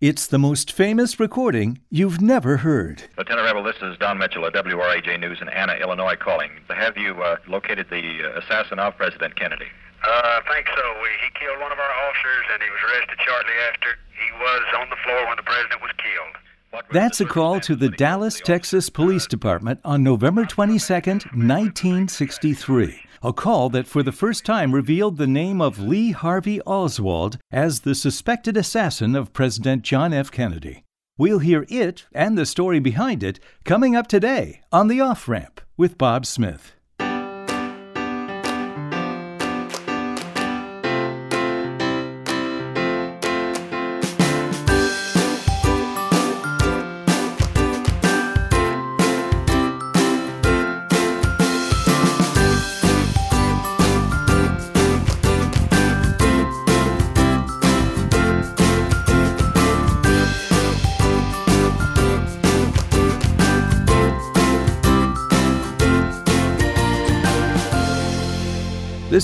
It's the most famous recording you've never heard. Lieutenant Rebel, this is Don Michel of WRAJ News in Anna, Illinois, calling. Have you uh, located the uh, assassin of President Kennedy? Uh, I think so. We, he killed one of our officers, and he was arrested shortly after. He was on the floor when the president was killed. That's a call to the Dallas, Texas Police Department on November 22nd, 1963. A call that for the first time revealed the name of Lee Harvey Oswald as the suspected assassin of President John F. Kennedy. We'll hear it and the story behind it coming up today on The Off Ramp with Bob Smith.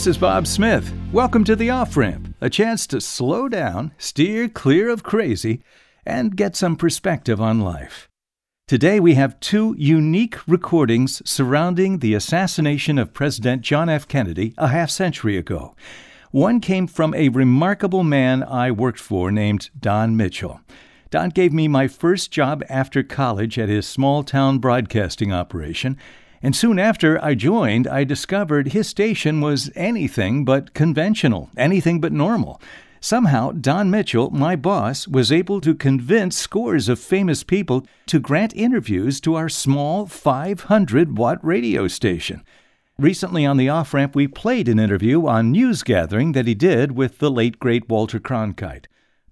This is Bob Smith. Welcome to the off ramp, a chance to slow down, steer clear of crazy, and get some perspective on life. Today we have two unique recordings surrounding the assassination of President John F. Kennedy a half century ago. One came from a remarkable man I worked for named Don Michel. Don gave me my first job after college at his small town broadcasting operation, and soon after I joined, I discovered his station was anything but conventional, anything but normal. Somehow, Don Michel, my boss, was able to convince scores of famous people to grant interviews to our small 500 watt radio station. Recently on the off ramp, we played an interview on news gathering that he did with the late great Walter Cronkite.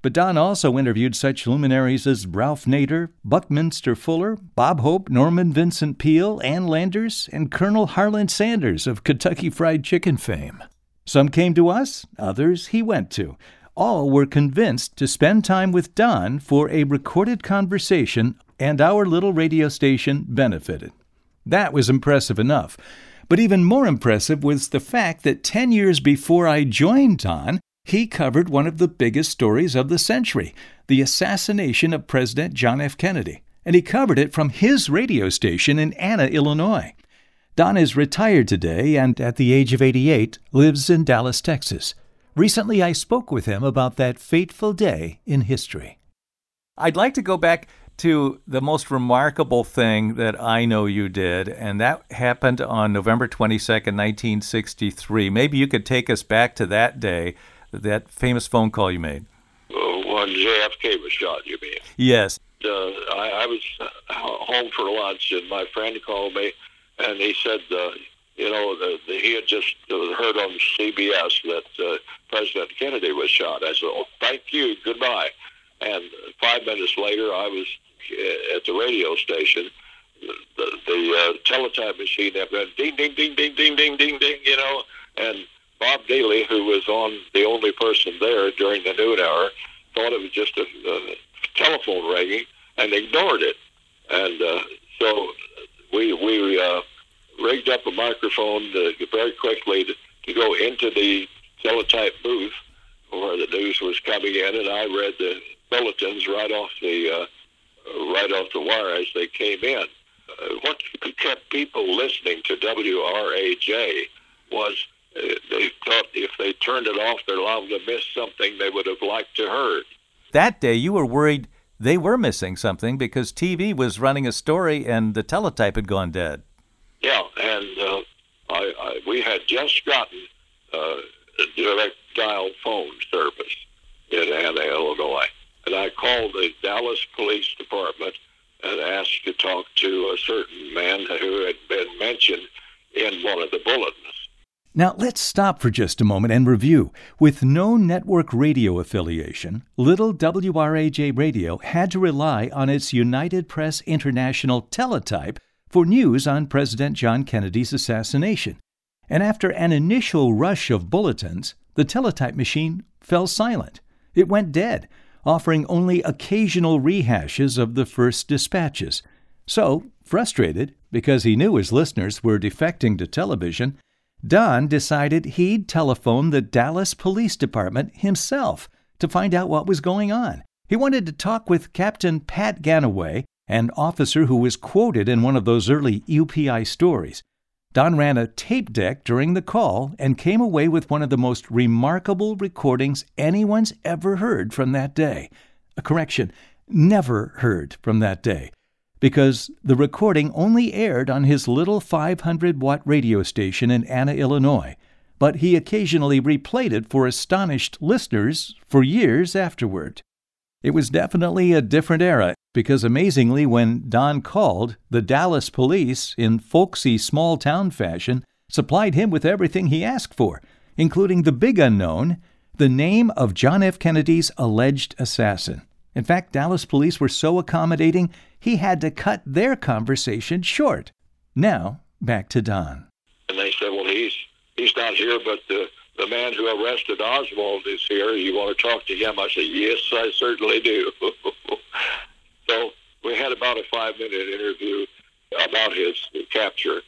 But Don also interviewed such luminaries as Ralph Nader, Buckminster Fuller, Bob Hope, Norman Vincent Peale, Ann Landers, and Colonel Harlan Sanders of Kentucky Fried Chicken fame. Some came to us, others he went to. All were convinced to spend time with Don for a recorded conversation, and our little radio station benefited. That was impressive enough. But even more impressive was the fact that 10 years before I joined Don, he covered one of the biggest stories of the century the assassination of President John F. Kennedy. And he covered it from his radio station in Anna, Illinois. Don is retired today and, at the age of 88, lives in Dallas, Texas. Recently, I spoke with him about that fateful day in history. I'd like to go back to the most remarkable thing that I know you did, and that happened on November 22nd, 1963. Maybe you could take us back to that day, that famous phone call you made. Uh, when JFK was shot, you mean? Yes. Uh, I, I was uh, home for lunch, and my friend called me, and he said, uh, you know, the, the, he had just uh, heard on CBS that uh, President Kennedy was shot. I said, oh, thank you, goodbye. And five minutes later, I was uh, at the radio station. The, the uh, teletype machine that went ding, ding, ding, ding, ding, ding, ding, ding, you know, and Bob Daly, who was on the only person there during the noon hour, thought it was just a, a telephone ringing and ignored it. And uh, so we we uh, rigged up a microphone to, very quickly to, to go into the teletype booth where the news was coming in, and I read the bulletins right off the uh, right off the wire as they came in. Uh, what kept people listening to WRAJ was they thought if they turned it off, they're liable to miss something they would have liked to heard. That day, you were worried they were missing something because TV was running a story and the teletype had gone dead. Yeah, and uh, I, I, we had just gotten uh, direct dial phone service in Anna, Illinois, and I called the Dallas Police Department and asked to talk to a certain man who had been mentioned in one of the bulletins. Now, let's stop for just a moment and review. With no network radio affiliation, little WRAJ Radio had to rely on its United Press International teletype for news on President John Kennedy's assassination. And after an initial rush of bulletins, the teletype machine fell silent. It went dead, offering only occasional rehashes of the first dispatches. So, frustrated because he knew his listeners were defecting to television, Don decided he'd telephone the Dallas Police Department himself to find out what was going on. He wanted to talk with Captain Pat Gannaway, an officer who was quoted in one of those early UPI stories. Don ran a tape deck during the call and came away with one of the most remarkable recordings anyone's ever heard from that day. A correction, never heard from that day, because the recording only aired on his little 500 watt radio station in Anna, Illinois, but he occasionally replayed it for astonished listeners for years afterward. It was definitely a different era because amazingly, when Don called, the Dallas police, in folksy small town fashion, supplied him with everything he asked for, including the big unknown, the name of John F. Kennedy's alleged assassin. In fact, Dallas police were so accommodating, he had to cut their conversation short. Now, back to Don. And they said, well, he's he's not here, but the the man who arrested Oswald is here. You want to talk to him? I said, yes, I certainly do. so we had about a five minute interview about his capture.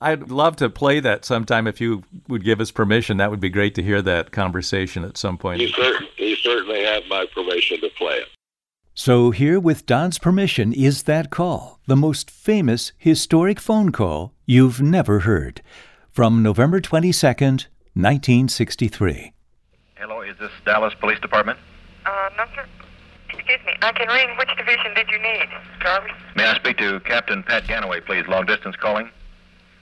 I'd love to play that sometime if you would give us permission. That would be great to hear that conversation at some point. You, cer- you certainly have my permission to play it. So, here with Don's permission is that call, the most famous historic phone call you've never heard, from November 22nd, 1963. Hello, is this Dallas Police Department? Uh, no, sir. Excuse me. I can ring. Which division did you need? Jarvis? May I speak to Captain Pat Gannaway, please? Long distance calling.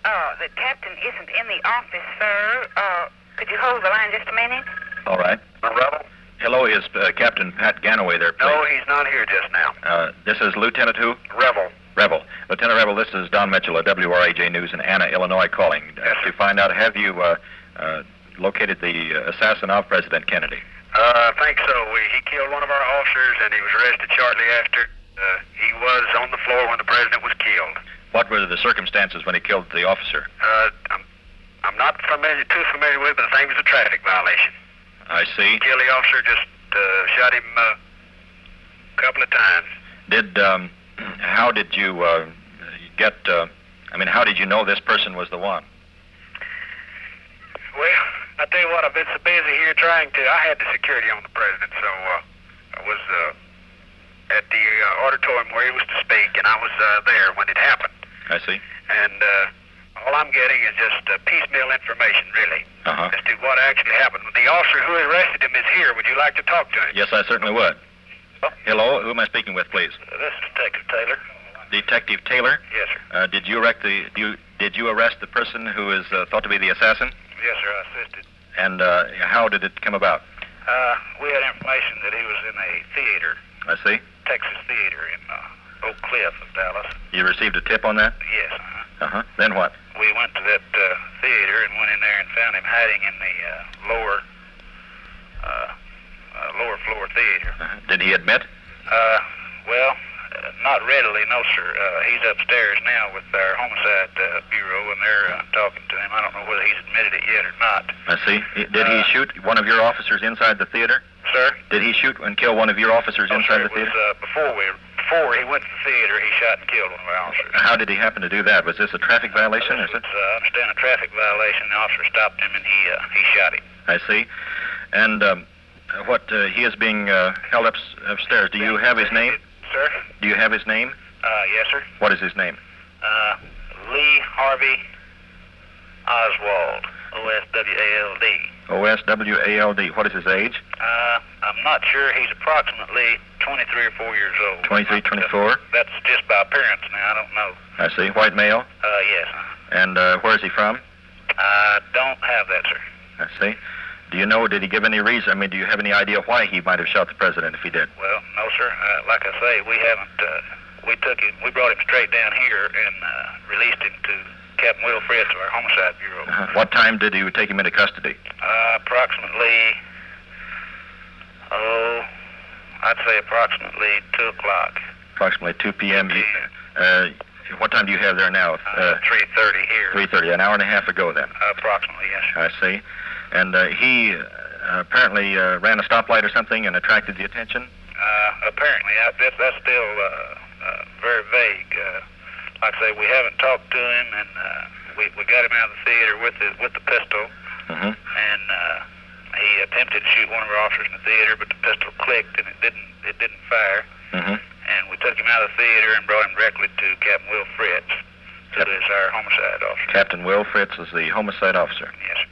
Uh, the captain isn't in the office, sir. Uh, could you hold the line just a minute? All right. Rebel? Hello, is uh, Captain Pat Gannaway there, please? No, he's not here just now. Uh, this is Lieutenant who? Revel. Rebel. Lieutenant Rebel, this is Don Michel of WRAJ News in Anna, Illinois, calling uh, to find out have you uh, uh, located the assassin of President Kennedy? Uh, I think so. We, he killed one of our officers, and he was arrested shortly after. Uh, he was on the floor when the president was killed. What were the circumstances when he killed the officer? Uh, I'm, I'm not familiar, too familiar with, it, but I think it was a traffic violation. I see. Killed the officer, just uh, shot him uh, a couple of times. Did um, how did you uh, get? Uh, I mean, how did you know this person was the one? Well, I tell you what, I've been so busy here trying to. I had the security on the president, so uh, I was uh, at the uh, auditorium where he was to speak, and I was uh, there when it happened. I see. And uh, all I'm getting is just uh, piecemeal information, really, Uh huh. as to what actually happened. The officer who arrested him is here. Would you like to talk to him? Yes, I certainly would. Hello, who am I speaking with, please? Uh, this is Detective Taylor. Detective Taylor. Yes, sir. Uh, did you arrest the do you, did you arrest the person who is uh, thought to be the assassin? Yes, sir. I assisted. And uh, how did it come about? Uh, we had information that he was in a theater, I see. Texas Theater in uh, Oak Cliff of Dallas. You received a tip on that. Yes. Uh-huh. Uh. Then what? we went to that uh, theater and went in there and found him hiding in the uh, lower uh, uh, lower floor theater. Uh-huh. Did he admit? Uh, well, uh, not readily, no, sir. Uh, he's upstairs now with our homicide uh, bureau, and they're uh, talking to him. I don't know whether he's admitted it yet or not. I see. He- Did he Uh, shoot one of your officers inside the theater? Sir? Did he shoot and kill one of your officers inside sir, the it was theater? uh, before we before he went to the theater. He shot and killed one of our officers. How did he happen to do that? Was this a traffic violation? This Or was, uh, I understand a traffic violation. The officer stopped him and he uh, he shot him. I see. And um, what uh, he is being uh, held up upstairs. Do you have his name? Sir? Do you have his name? Uh, yes, sir. What is his name? Uh, Lee Harvey Oswald, O-S-W-A-L-D. O S W A L D. What is his age? Uh, I'm not sure. He's approximately 23 or 4 years old. 23, 24. That's just by appearance now. I don't know. I see. White male. Uh, yes. And uh, where is he from? I don't have that, sir. I see. Do you know? Did he give any reason? I mean, do you have any idea why he might have shot the president if he did? Well, no, sir. Uh, like I say, we haven't. Uh, we took him. We brought him straight down here and uh, released him to Captain Will Fritz of our homicide bureau. Uh-huh. What time did you take him into custody? Uh, approximately. Oh, I'd say approximately two o'clock. Approximately 2 p.m. Uh, what time do you have there now? Uh, three thirty here. 3:30. An hour and a half ago, then. Approximately, yes. I see. And uh, he uh, apparently uh, ran a stoplight or something and attracted the attention. Uh, apparently, I, that, that's still uh, uh, very vague. Uh, like I say, we haven't talked to him, and uh, we we got him out of the theater with the with the pistol, Mm-hmm. and uh, he attempted to shoot one of our officers in the theater, but the pistol clicked and it didn't it didn't fire. Mm-hmm. And we took him out of the theater and brought him directly to Captain Will Fritz, who is our homicide officer. Captain Will Fritz is the homicide officer. Yes.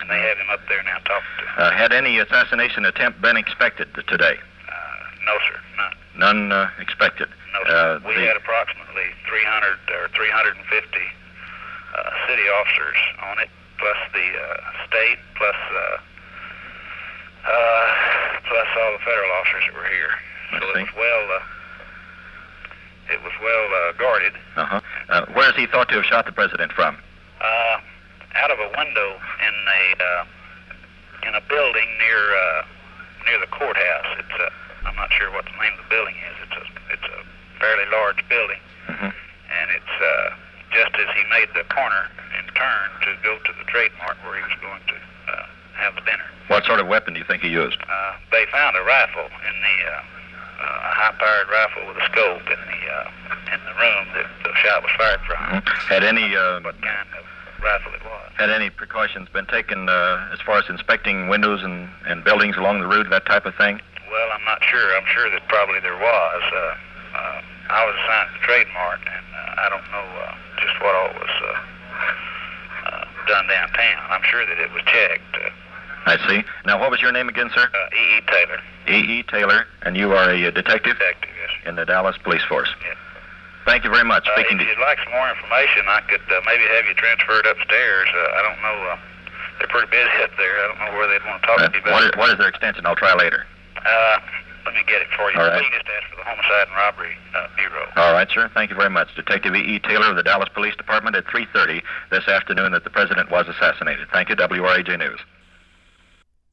And they have him up there now talking to him. Uh, had any assassination attempt been expected today? Uh, no, sir, none. None uh, expected. No, sir. Uh, we the- had approximately 300 or 350 uh, city officers on it, plus the uh, state, plus uh, uh, plus all the federal officers that were here. So it was well, uh, it was well uh, guarded. Uh-huh. Uh, where is he thought to have shot the president from? Uh, out of a window in a uh, in a building near uh, near the courthouse. It's uh, I'm not sure what the name of the building is. It's a it's a fairly large building, Mm-hmm. and it's uh, just as he made the corner and turn to go to the Trade Mart where he was going to have the dinner. What sort of weapon do you think he used? Uh, they found a rifle in the uh, uh, a high-powered rifle with a scope in the uh, in the room that the shot was fired from. Mhm. Had any uh, What kind of rifle it was? had any precautions been taken uh, as far as inspecting windows and, and buildings along the route, that type of thing? Well, I'm not sure. I'm sure that probably there was. Uh, uh, I was assigned to Trade Mart, and uh, I don't know uh, just what all was uh, uh, done downtown. I'm sure that it was checked. Uh, I see. Now, what was your name again, sir? uh, E. E. Taylor, E. E. Taylor, and you are a uh, detective detective. Yes. in the Dallas Police Force. Yeah. Thank you very much. Uh, Speaking if you'd like some more information, I could uh, maybe have you transferred upstairs. Uh, I don't know. Uh, they're pretty busy up there. I don't know where they'd want to talk uh, to you what, is, about. what is their extension? I'll try later. Uh, let me get it for you. All right. Please just ask for the Homicide and Robbery uh, Bureau. All right, sir. Thank you very much. Detective E. E. Taylor of the Dallas Police Department at 3.30 this afternoon that the president was assassinated. Thank you, WRAJ News.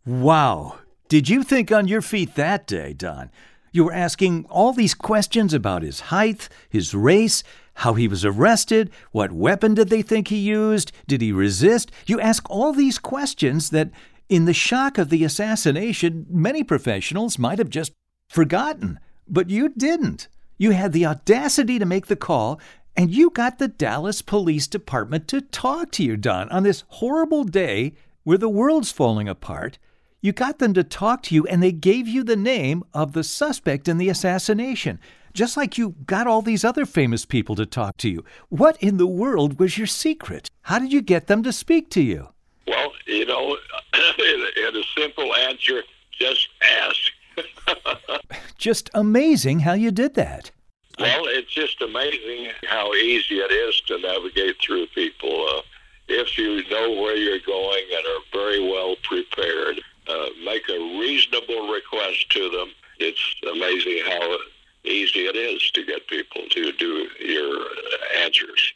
Wow. Did you think on your feet that day, Don? You were asking all these questions about his height, his race, how he was arrested, what weapon did they think he used, did he resist? You ask all these questions that, in the shock of the assassination, many professionals might have just forgotten. But you didn't. You had the audacity to make the call, and you got the Dallas Police Department to talk to you, Don, on this horrible day where the world's falling apart. You got them to talk to you, and they gave you the name of the suspect in the assassination, just like you got all these other famous people to talk to you. What in the world was your secret? How did you get them to speak to you? Well, you know, in, a simple answer, just ask. Just amazing how you did that. Well, it's just amazing how easy it is to navigate through people. Uh, if you know where you're going and are very well prepared, uh, make a reasonable request to them. It's amazing how easy it is to get people to do your uh, answers.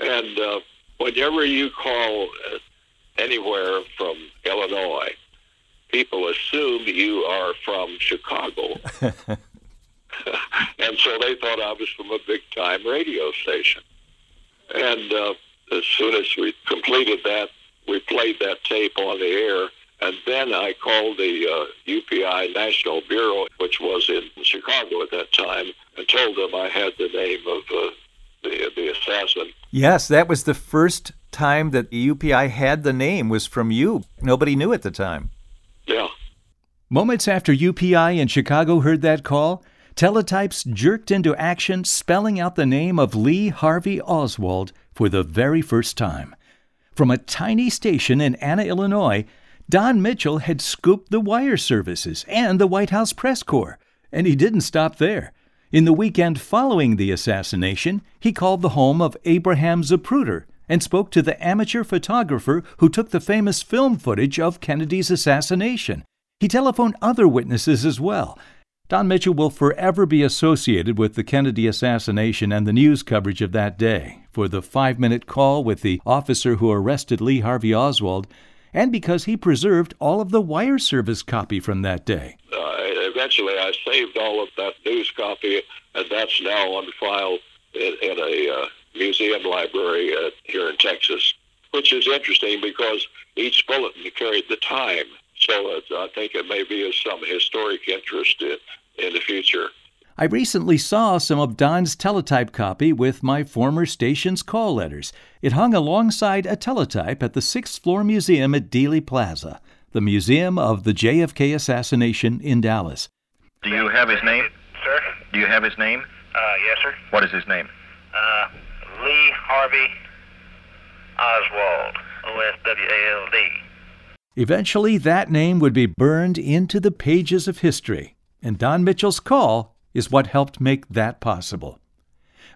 And uh, whenever you call anywhere from Illinois, people assume you are from Chicago. and so they thought I was from a big time radio station. And uh, as soon as we completed that, we played that tape on the air. And then I called the uh, UPI National Bureau, which was in Chicago at that time, and told them I had the name of uh, the, the assassin. Yes, that was the first time that the UPI had the name was from you. Nobody knew at the time. Yeah. Moments after UPI in Chicago heard that call, teletypes jerked into action, spelling out the name of Lee Harvey Oswald for the very first time. From a tiny station in Anna, Illinois, Don Michel had scooped the wire services and the White House press corps. And he didn't stop there. In the weekend following the assassination, he called the home of Abraham Zapruder and spoke to the amateur photographer who took the famous film footage of Kennedy's assassination. He telephoned other witnesses as well. Don Michel will forever be associated with the Kennedy assassination and the news coverage of that day for the five minute call with the officer who arrested Lee Harvey Oswald, and because he preserved all of the wire service copy from that day. uh, eventually I saved all of that news copy, and that's now on file in, in a uh, museum library uh, here in Texas, which is interesting because each bulletin carried the time. So uh, I think it may be of some historic interest in, in the future. I recently saw some of Don's teletype copy with my former station's call letters. It hung alongside a teletype at the sixth floor museum at Dealey Plaza. the Museum of the JFK Assassination in Dallas. Do you have his name? Sir? Do you have his name? Uh, yes, sir. What is his name? Uh, Lee Harvey Oswald. O-S-W-A-L-D. Eventually, that name would be burned into the pages of history, and Don Michel's call is what helped make that possible.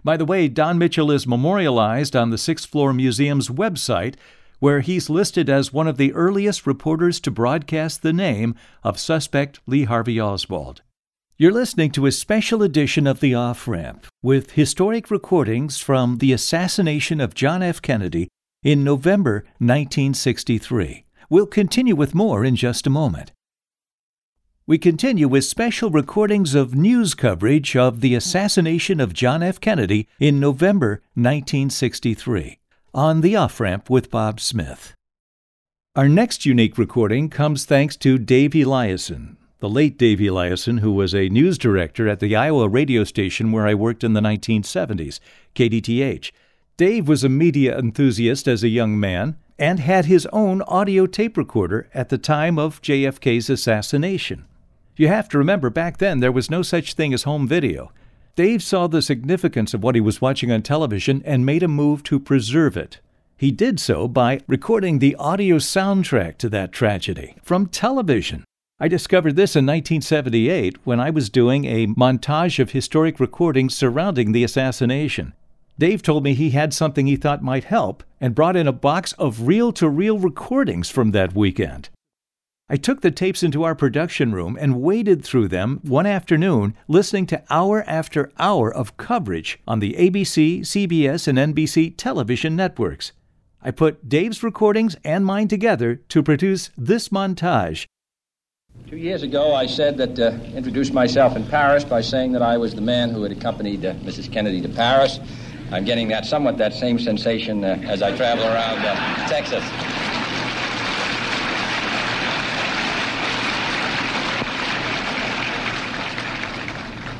By the way, Don Michel is memorialized on the Sixth Floor Museum's website, where he's listed as one of the earliest reporters to broadcast the name of suspect Lee Harvey Oswald. You're listening to a special edition of The Off Ramp with historic recordings from the assassination of John F. Kennedy in November 1963. We'll continue with more in just a moment. We continue with special recordings of news coverage of the assassination of John F. Kennedy in November 1963 on the off ramp with Bob Smith. Our next unique recording comes thanks to Dave Eliason, the late Dave Eliason, who was a news director at the Iowa radio station where I worked in the 1970s, KDTH. Dave was a media enthusiast as a young man and had his own audio tape recorder at the time of JFK's assassination. You have to remember, back then there was no such thing as home video. Dave saw the significance of what he was watching on television and made a move to preserve it. He did so by recording the audio soundtrack to that tragedy from television. I discovered this in 1978 when I was doing a montage of historic recordings surrounding the assassination. Dave told me he had something he thought might help and brought in a box of reel to reel recordings from that weekend. I took the tapes into our production room and waded through them one afternoon, listening to hour after hour of coverage on the ABC, CBS, and NBC television networks. I put Dave's recordings and mine together to produce this montage. Two years ago, I said that, uh, introduced myself in Paris by saying that I was the man who had accompanied uh, Mrs. Kennedy to Paris. I'm getting that somewhat that same sensation uh, as I travel around uh, Texas.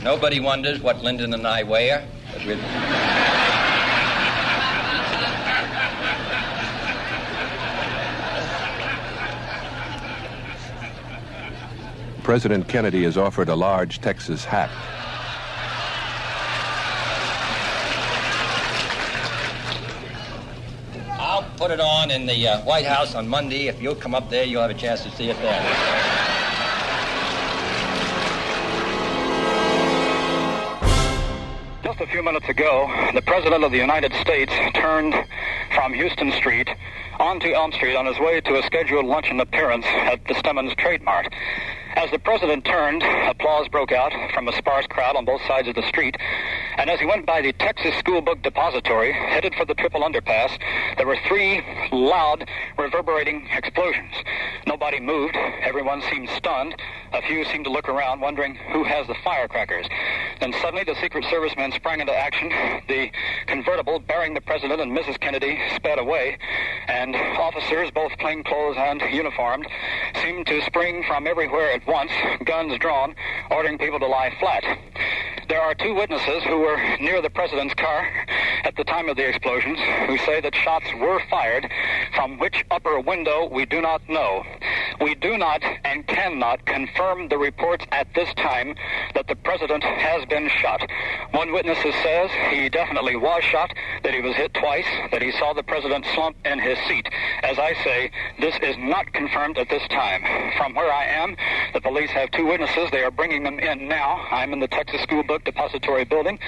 Nobody wonders what Lyndon and I wear, President Kennedy is offered a large Texas hat. I'll put it on in the uh, White House on Monday. If you'll come up there, you'll have a chance to see it there. Just a few minutes ago, the President of the United States turned from Houston Street onto Elm Street on his way to a scheduled luncheon appearance at the Stemmons Trade Mart. As the president turned, applause broke out from a sparse crowd on both sides of the street. And as he went by the Texas School Book Depository, headed for the Triple Underpass, there were three loud, reverberating explosions. Nobody moved. Everyone seemed stunned. A few seemed to look around, wondering who has the firecrackers. Then suddenly the Secret Service men sprang into action. The convertible bearing the president and Mrs. Kennedy sped away, and officers, both plainclothes and uniformed, seemed to spring from everywhere at once, guns drawn, ordering people to lie flat. There are two witnesses who were near the president's car at the time of the explosions who say that shots were fired from which upper window we do not know. We do not and cannot confirm the reports at this time that the president has been shot. One witness says he definitely was shot, that he was hit twice, that he saw the president slump in his seat. As I say, this is not confirmed at this time. From where I am, the police have two witnesses. They are bringing them in now. I'm in the Texas School Book Depository Building.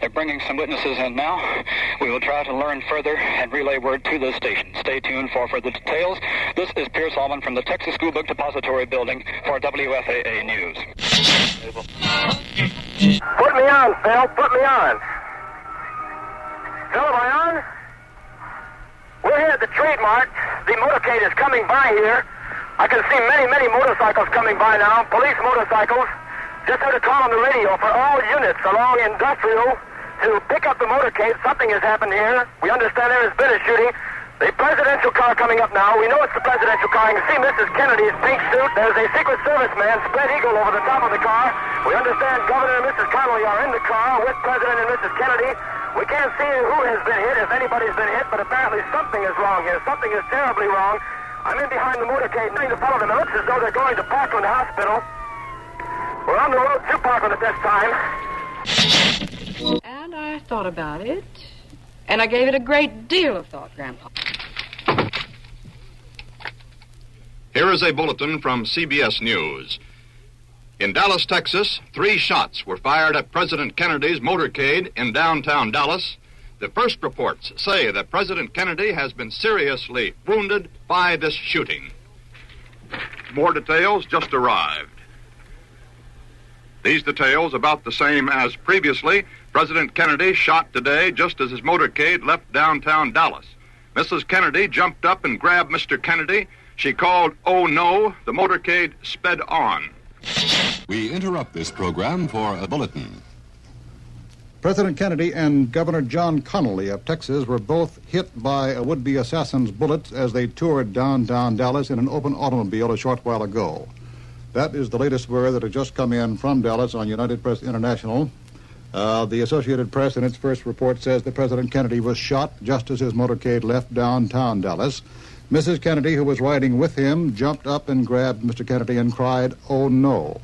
They're bringing some witnesses in now. We will try to learn further and relay word to the station. Stay tuned for further details. This is Pierce Allman from the Texas School Book Depository Building for WFAA News. Put me on, Phil. Put me on. Phil, am I on? We're here at the Trade Mart. The motorcade is coming by here. I can see many, many motorcycles coming by now, police motorcycles. Just heard a call on the radio for all units along Industrial to pick up the motorcade. Something has happened here. We understand there has been a shooting. The presidential car coming up now. We know it's the presidential car. You can see Mrs. Kennedy's pink suit. There's a Secret Service man, spread eagle, over the top of the car. We understand Governor and Mrs. Connally are in the car with President and Mrs. Kennedy. We can't see who has been hit, if anybody's been hit, but apparently something is wrong here. Something is terribly wrong. I'm in behind the motorcade trying to follow them. It looks as though they're going to Parkland Hospital. We're on the road to Parkland at this time. And I thought about it. And I gave it a great deal of thought, Grandpa. Here is a bulletin from CBS News. In Dallas, Texas, three shots were fired at President Kennedy's motorcade in downtown Dallas. The first reports say that President Kennedy has been seriously wounded by this shooting. More details just arrived. These details about the same as previously. President Kennedy shot today just as his motorcade left downtown Dallas. Mrs. Kennedy jumped up and grabbed Mr. Kennedy. She called, Oh no, the motorcade sped on. We interrupt this program for a bulletin. President Kennedy and Governor John Connally of Texas were both hit by a would be assassin's bullets as they toured downtown Dallas in an open automobile a short while ago. That is the latest word that has just come in from Dallas on United Press International. Uh, the Associated Press, in its first report, says that President Kennedy was shot just as his motorcade left downtown Dallas. Mrs. Kennedy, who was riding with him, jumped up and grabbed Mr. Kennedy and cried, Oh no.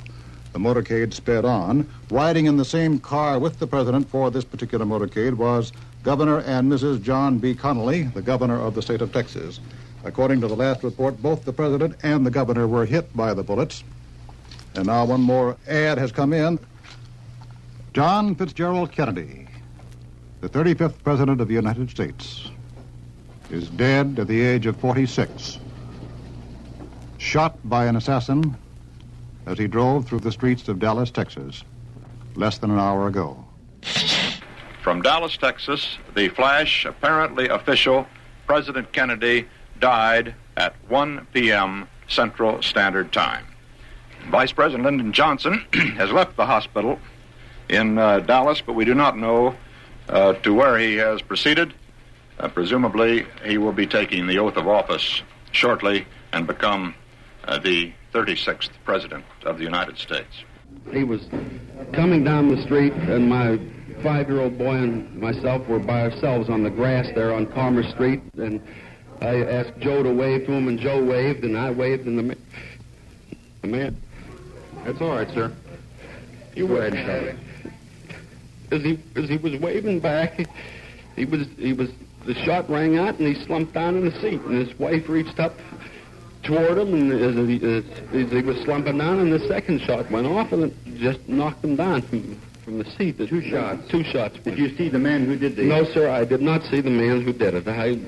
The motorcade sped on. Riding in the same car with the president for this particular motorcade was Governor and Mrs. John B. Connally, the governor of the state of Texas. According to the last report, both the president and the governor were hit by the bullets. And now one more ad has come in. John Fitzgerald Kennedy, the 35th President of the United States, is dead at the age of 46, shot by an assassin as he drove through the streets of Dallas, Texas, less than an hour ago. From Dallas, Texas, the flash, apparently official, President Kennedy died at 1 p.m. Central Standard Time. Vice President Lyndon Johnson has left the hospital in uh, Dallas, but we do not know uh, to where he has proceeded. Uh, presumably, he will be taking the oath of office shortly and become the 36th President of the United States. He was coming down the street, and my five-year-old boy and myself were by ourselves on the grass there on Commerce Street, and I asked Joe to wave to him, and Joe waved, and I waved, and the man... The man... That's all right, sir. You ahead, Charlie. As he, as he was waving back, he was, he was, the shot rang out, and he slumped down in the seat, and his wife reached up toward him, and as he, as, as he was slumping down, and the second shot went off, and it just knocked him down from, from the seat. The Two shots. Two shots. Did you see the man who did the... No, sir, I did not see the man who did it. I,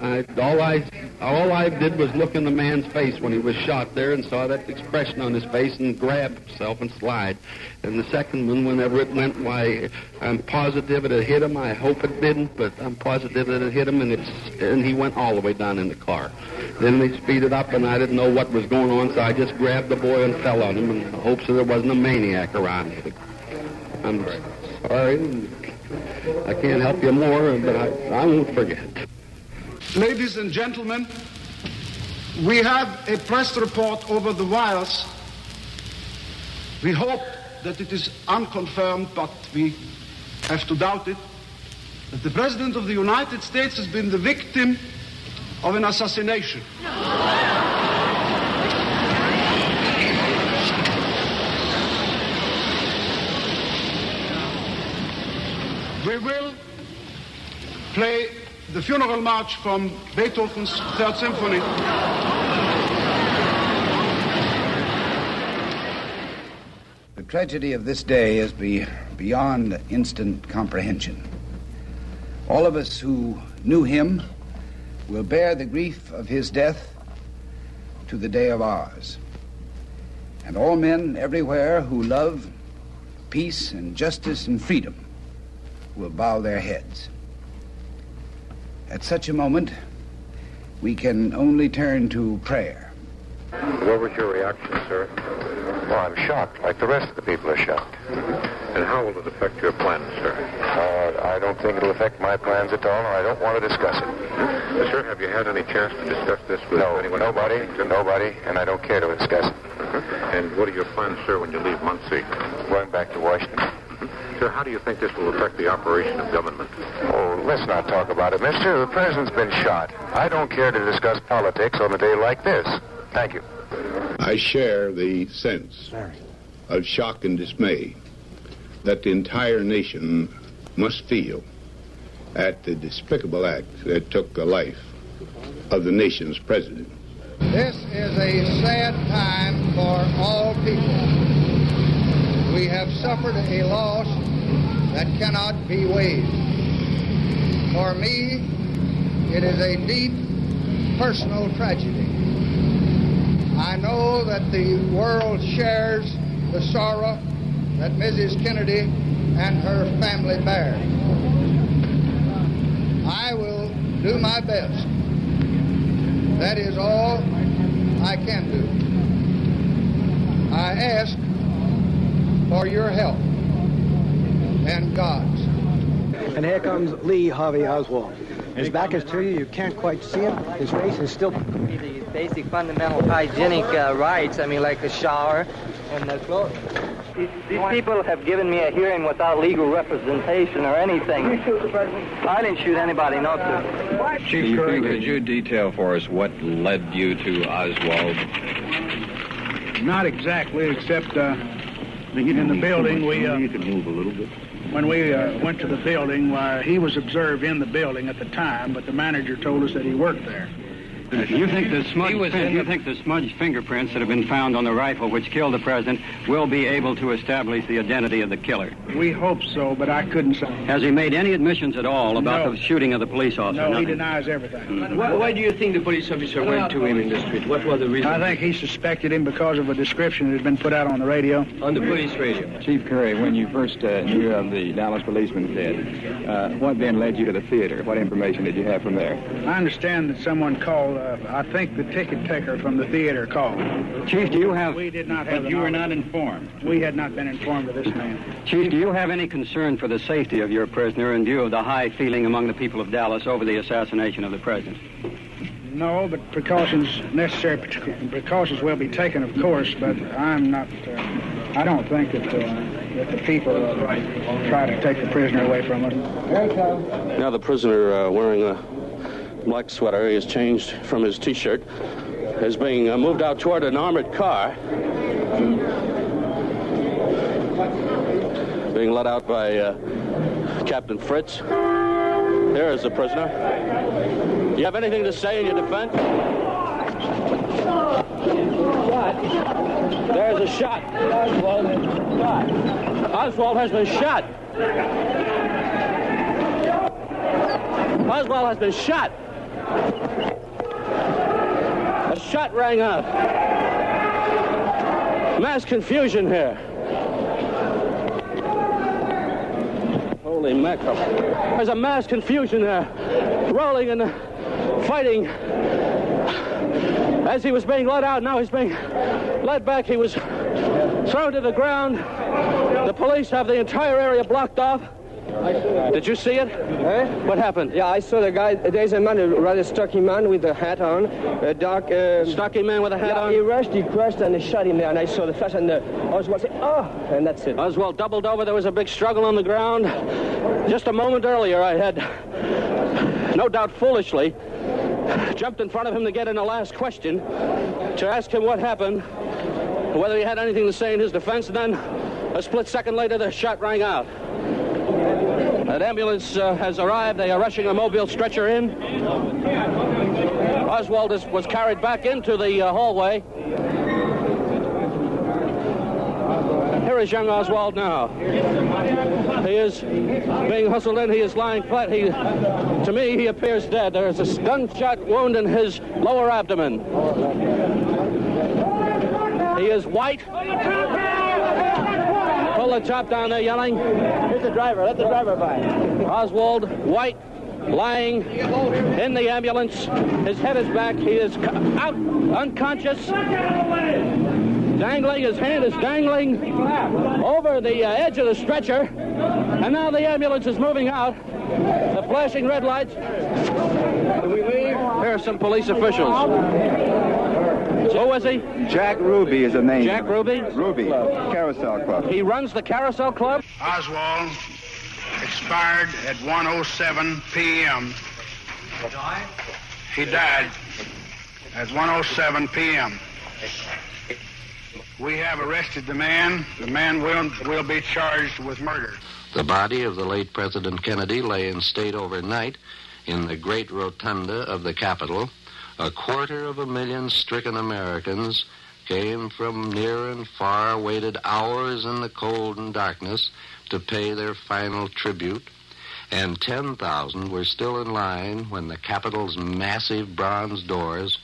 I, all I, all I did was look in the man's face when he was shot there and saw that expression on his face and grab himself and slide. And the second one, whenever it went, why, I'm positive it hit him. I hope it didn't, but I'm positive it hit him, and it's, and he went all the way down in the car. Then they speeded up, and I didn't know what was going on, so I just grabbed the boy and fell on him in hopes that there wasn't a maniac around. I'm sorry. I can't help you more, but I, I won't forget. Ladies and gentlemen, we have a press report over the wires. We hope that it is unconfirmed, but we have to doubt it, that the President of the United States has been the victim of an assassination. We will play the funeral march from Beethoven's Third Symphony. The tragedy of this day is be beyond instant comprehension. All of us who knew him will bear the grief of his death to the day of ours. And all men everywhere who love peace and justice and freedom will bow their heads. At such a moment, we can only turn to prayer. What was your reaction, sir? Well, I'm shocked, like the rest of the people are shocked. And how will it affect your plans, sir? Uh, I don't think it'll affect my plans at all, and I don't want to discuss it. Sir, have you had any chance to discuss this with No, anyone? nobody, nobody, and I don't care to discuss it. And what are your plans, sir, when you leave Muncie? Going back to Washington. Sir, how do you think this will affect the operation of government? Oh, let's not talk about it, mister. The president's been shot. I don't care to discuss politics on a day like this. Thank you. I share the sense of shock and dismay that the entire nation must feel at the despicable act that took the life of the nation's president. This is a sad time for all people. We have suffered a loss that cannot be weighed. For me, it is a deep personal tragedy. I know that the world shares the sorrow that Mrs. Kennedy and her family bear. I will do my best. That is all I can do. I ask for your help and God's. And here comes Lee Harvey Oswald. His back is to you. You can't quite see him. His face is still. The basic fundamental hygienic uh, rights, I mean, like a shower and the clothes. These, these people have given me a hearing without legal representation or anything. You shoot the president? I didn't shoot anybody, not to. Chief Curry, could you detail for us what led you to Oswald? Not exactly, except uh, in the building we. Uh, you can move a little bit. When we uh, went to the building, uh, he was observed in the building at the time, but the manager told us that he worked there. You think the smudged fin- you think the smudged fingerprints that have been found on the rifle which killed the president will be able to establish the identity of the killer? We hope so, but I couldn't say. Has he made any admissions at all about No. the shooting of the police officer? No, he denies everything. Why, why do you think the police officer went to him in the street? What was the reason? I think he suspected him because of a description that had been put out on the radio. On the police radio. Chief Curry, when you first uh, knew of the Dallas policeman dead, uh, what then led you to the theater? What information did you have from there? I understand that someone called, uh, I think the ticket taker from the theater called. Chief, do you have? We did not have But you were not informed. We had not been informed of this man. Chief, do you have any concern for the safety of your prisoner in view of the high feeling among the people of Dallas over the assassination of the president? No, but precautions necessary. Precautions will be taken, of course, but I'm not. Uh, I don't think that uh, that the people uh, try to take the prisoner away from us. Now the prisoner uh, wearing a black sweater, he has changed from his T-shirt, is being uh, moved out toward an armored car, being led out by uh, Captain Fritz. Here is the prisoner. Do You have anything to say in your defense? There's a shot. Has been shot. Oswald has been shot. Oswald has been shot. A shot rang out. Mass confusion here. Holy mackerel. There's a mass confusion there. Rolling and uh, fighting. As he was being let out, now he's being led back. He was thrown to the ground. The police have the entire area blocked off. Did you see it? What happened? Yeah, I saw the guy. There's a man, a rather stocky man with a hat on, a dark. Uh, stocky man with a hat yeah, on? He rushed, he crashed, and he shot him there. And I saw the flash, and uh, Oswald said, "Oh," and that's it. Oswald doubled over. There was a big struggle on the ground. Just a moment earlier, I had, no doubt foolishly, jumped in front of him to get in the last question, to ask him what happened, whether he had anything to say in his defense, and then a split second later, the shot rang out. An ambulance uh, has arrived. They are rushing a mobile stretcher in. Oswald is, was carried back into the uh, hallway. Here is young Oswald now. He is being hustled in. He is lying flat. He, to me, he appears dead. There is a gunshot wound in his lower abdomen. He is white. The top down there, yelling. Here's the driver. Let the driver by. Oswald White lying in the ambulance. His head is back. He is out, unconscious. Dangling. His hand is dangling over the uh, edge of the stretcher. And now the ambulance is moving out. The flashing red lights. Do we leave? Here are some police officials. Who was he? Jack Ruby is the name. Jack Ruby? Ruby. Carousel Club. He runs the Carousel Club? Oswald expired at 1:07 p.m. He died at 1:07 p.m. We have arrested the man. The man will will be charged with murder. The body of the late President Kennedy lay in state overnight in the great rotunda of the Capitol. A quarter of a million stricken Americans came from near and far, waited hours in the cold and darkness to pay their final tribute. And 10,000 were still in line when the Capitol's massive bronze doors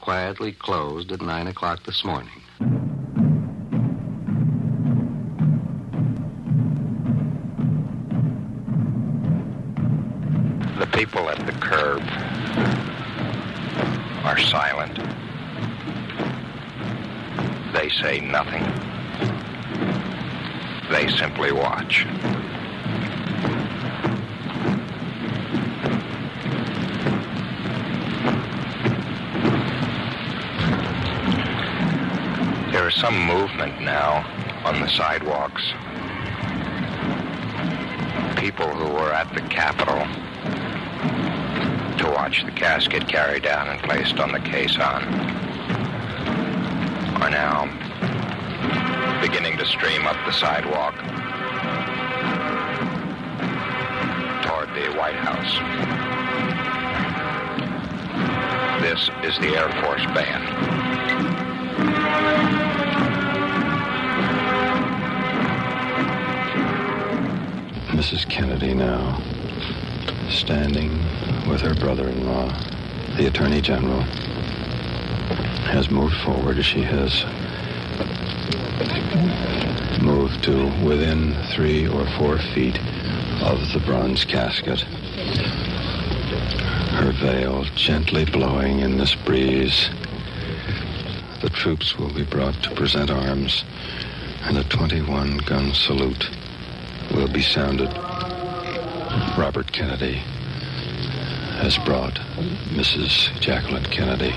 quietly closed at 9 o'clock this morning. The people at the curb are silent. They say nothing. They simply watch. There is some movement now on the sidewalks. People who were at the Capitol to watch the casket carried down and placed on the caisson are now beginning to stream up the sidewalk toward the White House. This is the Air Force Band. Mrs. Kennedy now, standing with her brother-in-law, the Attorney General, has moved forward as she has moved to within three or four feet of the bronze casket. Her veil gently blowing in this breeze. The troops will be brought to present arms, and a 21 gun salute will be sounded. Robert Kennedy has brought Mrs. Jacqueline Kennedy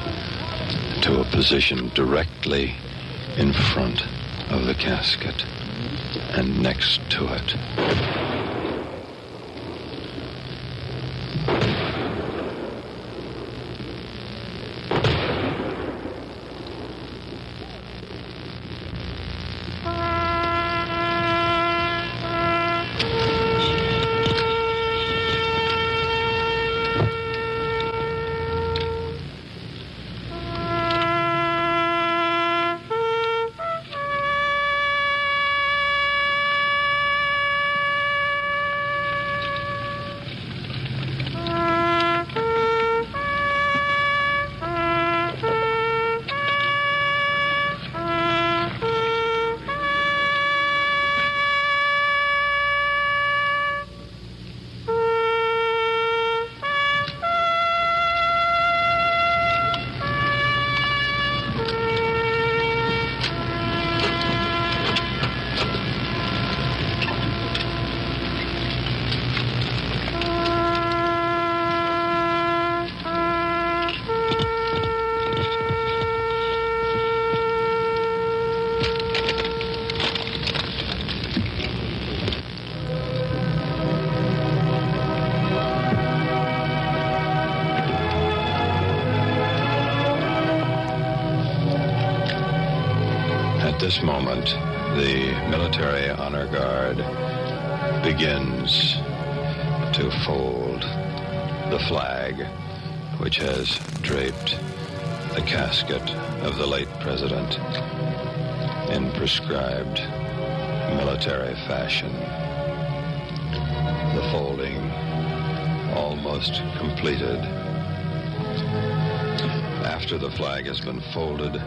to a position directly in front of the casket and next to it. Guard begins to fold the flag which has draped the casket of the late president in prescribed military fashion. The folding almost completed. After the flag has been folded,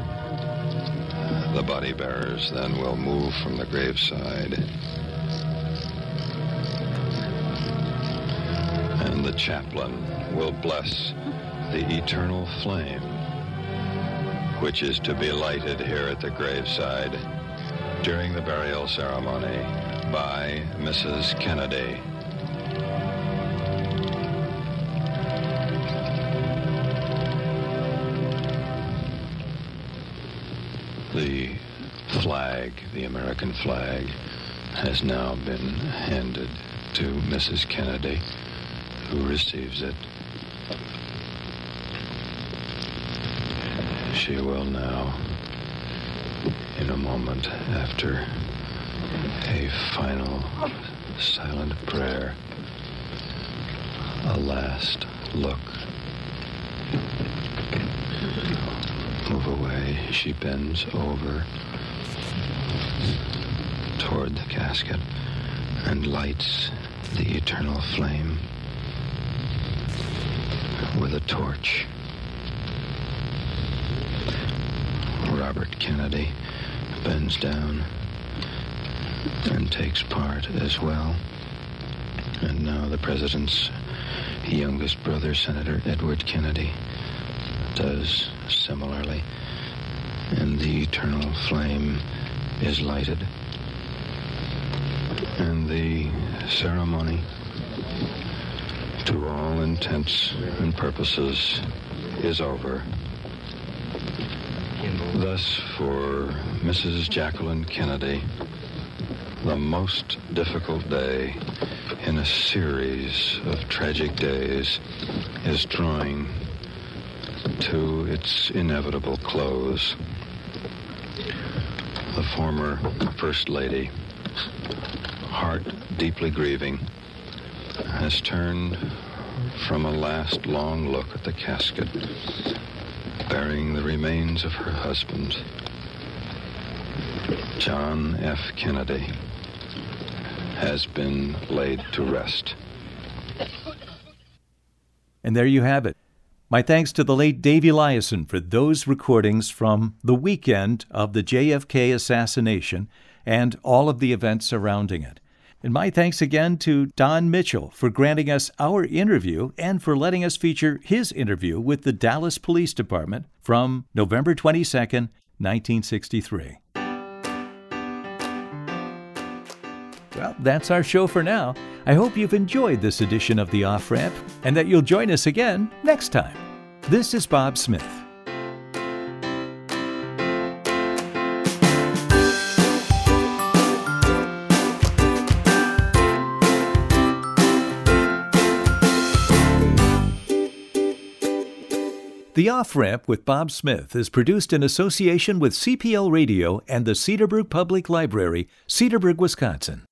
the body bearers then will move from the graveside. And the chaplain will bless the eternal flame, which is to be lighted here at the graveside during the burial ceremony by Mrs. Kennedy. The American flag, has now been handed to Mrs. Kennedy, who receives it. She will now, in a moment after a final silent prayer, a last look. Move away. She bends over toward the casket and lights the eternal flame with a torch. Robert Kennedy bends down and takes part as well. And now the president's youngest brother, Senator Edward Kennedy, does similarly. And the eternal flame is lighted. And the ceremony, to all intents and purposes, is over. Thus, for Mrs. Jacqueline Kennedy, the most difficult day in a series of tragic days is drawing to its inevitable close. The former First Lady, heart deeply grieving, has turned from a last long look at the casket bearing the remains of her husband, John F. Kennedy, has been laid to rest. And there you have it. My thanks to the late Dave Eliason for those recordings from the weekend of the JFK assassination and all of the events surrounding it. And my thanks again to Don Michel for granting us our interview and for letting us feature his interview with the Dallas Police Department from November 22, 1963. Well, that's our show for now. I hope you've enjoyed this edition of The Off Ramp and that you'll join us again next time. This is Bob Smith. The Off Ramp with Bob Smith is produced in association with CPL Radio and the Cedarburg Public Library, Cedarburg, Wisconsin.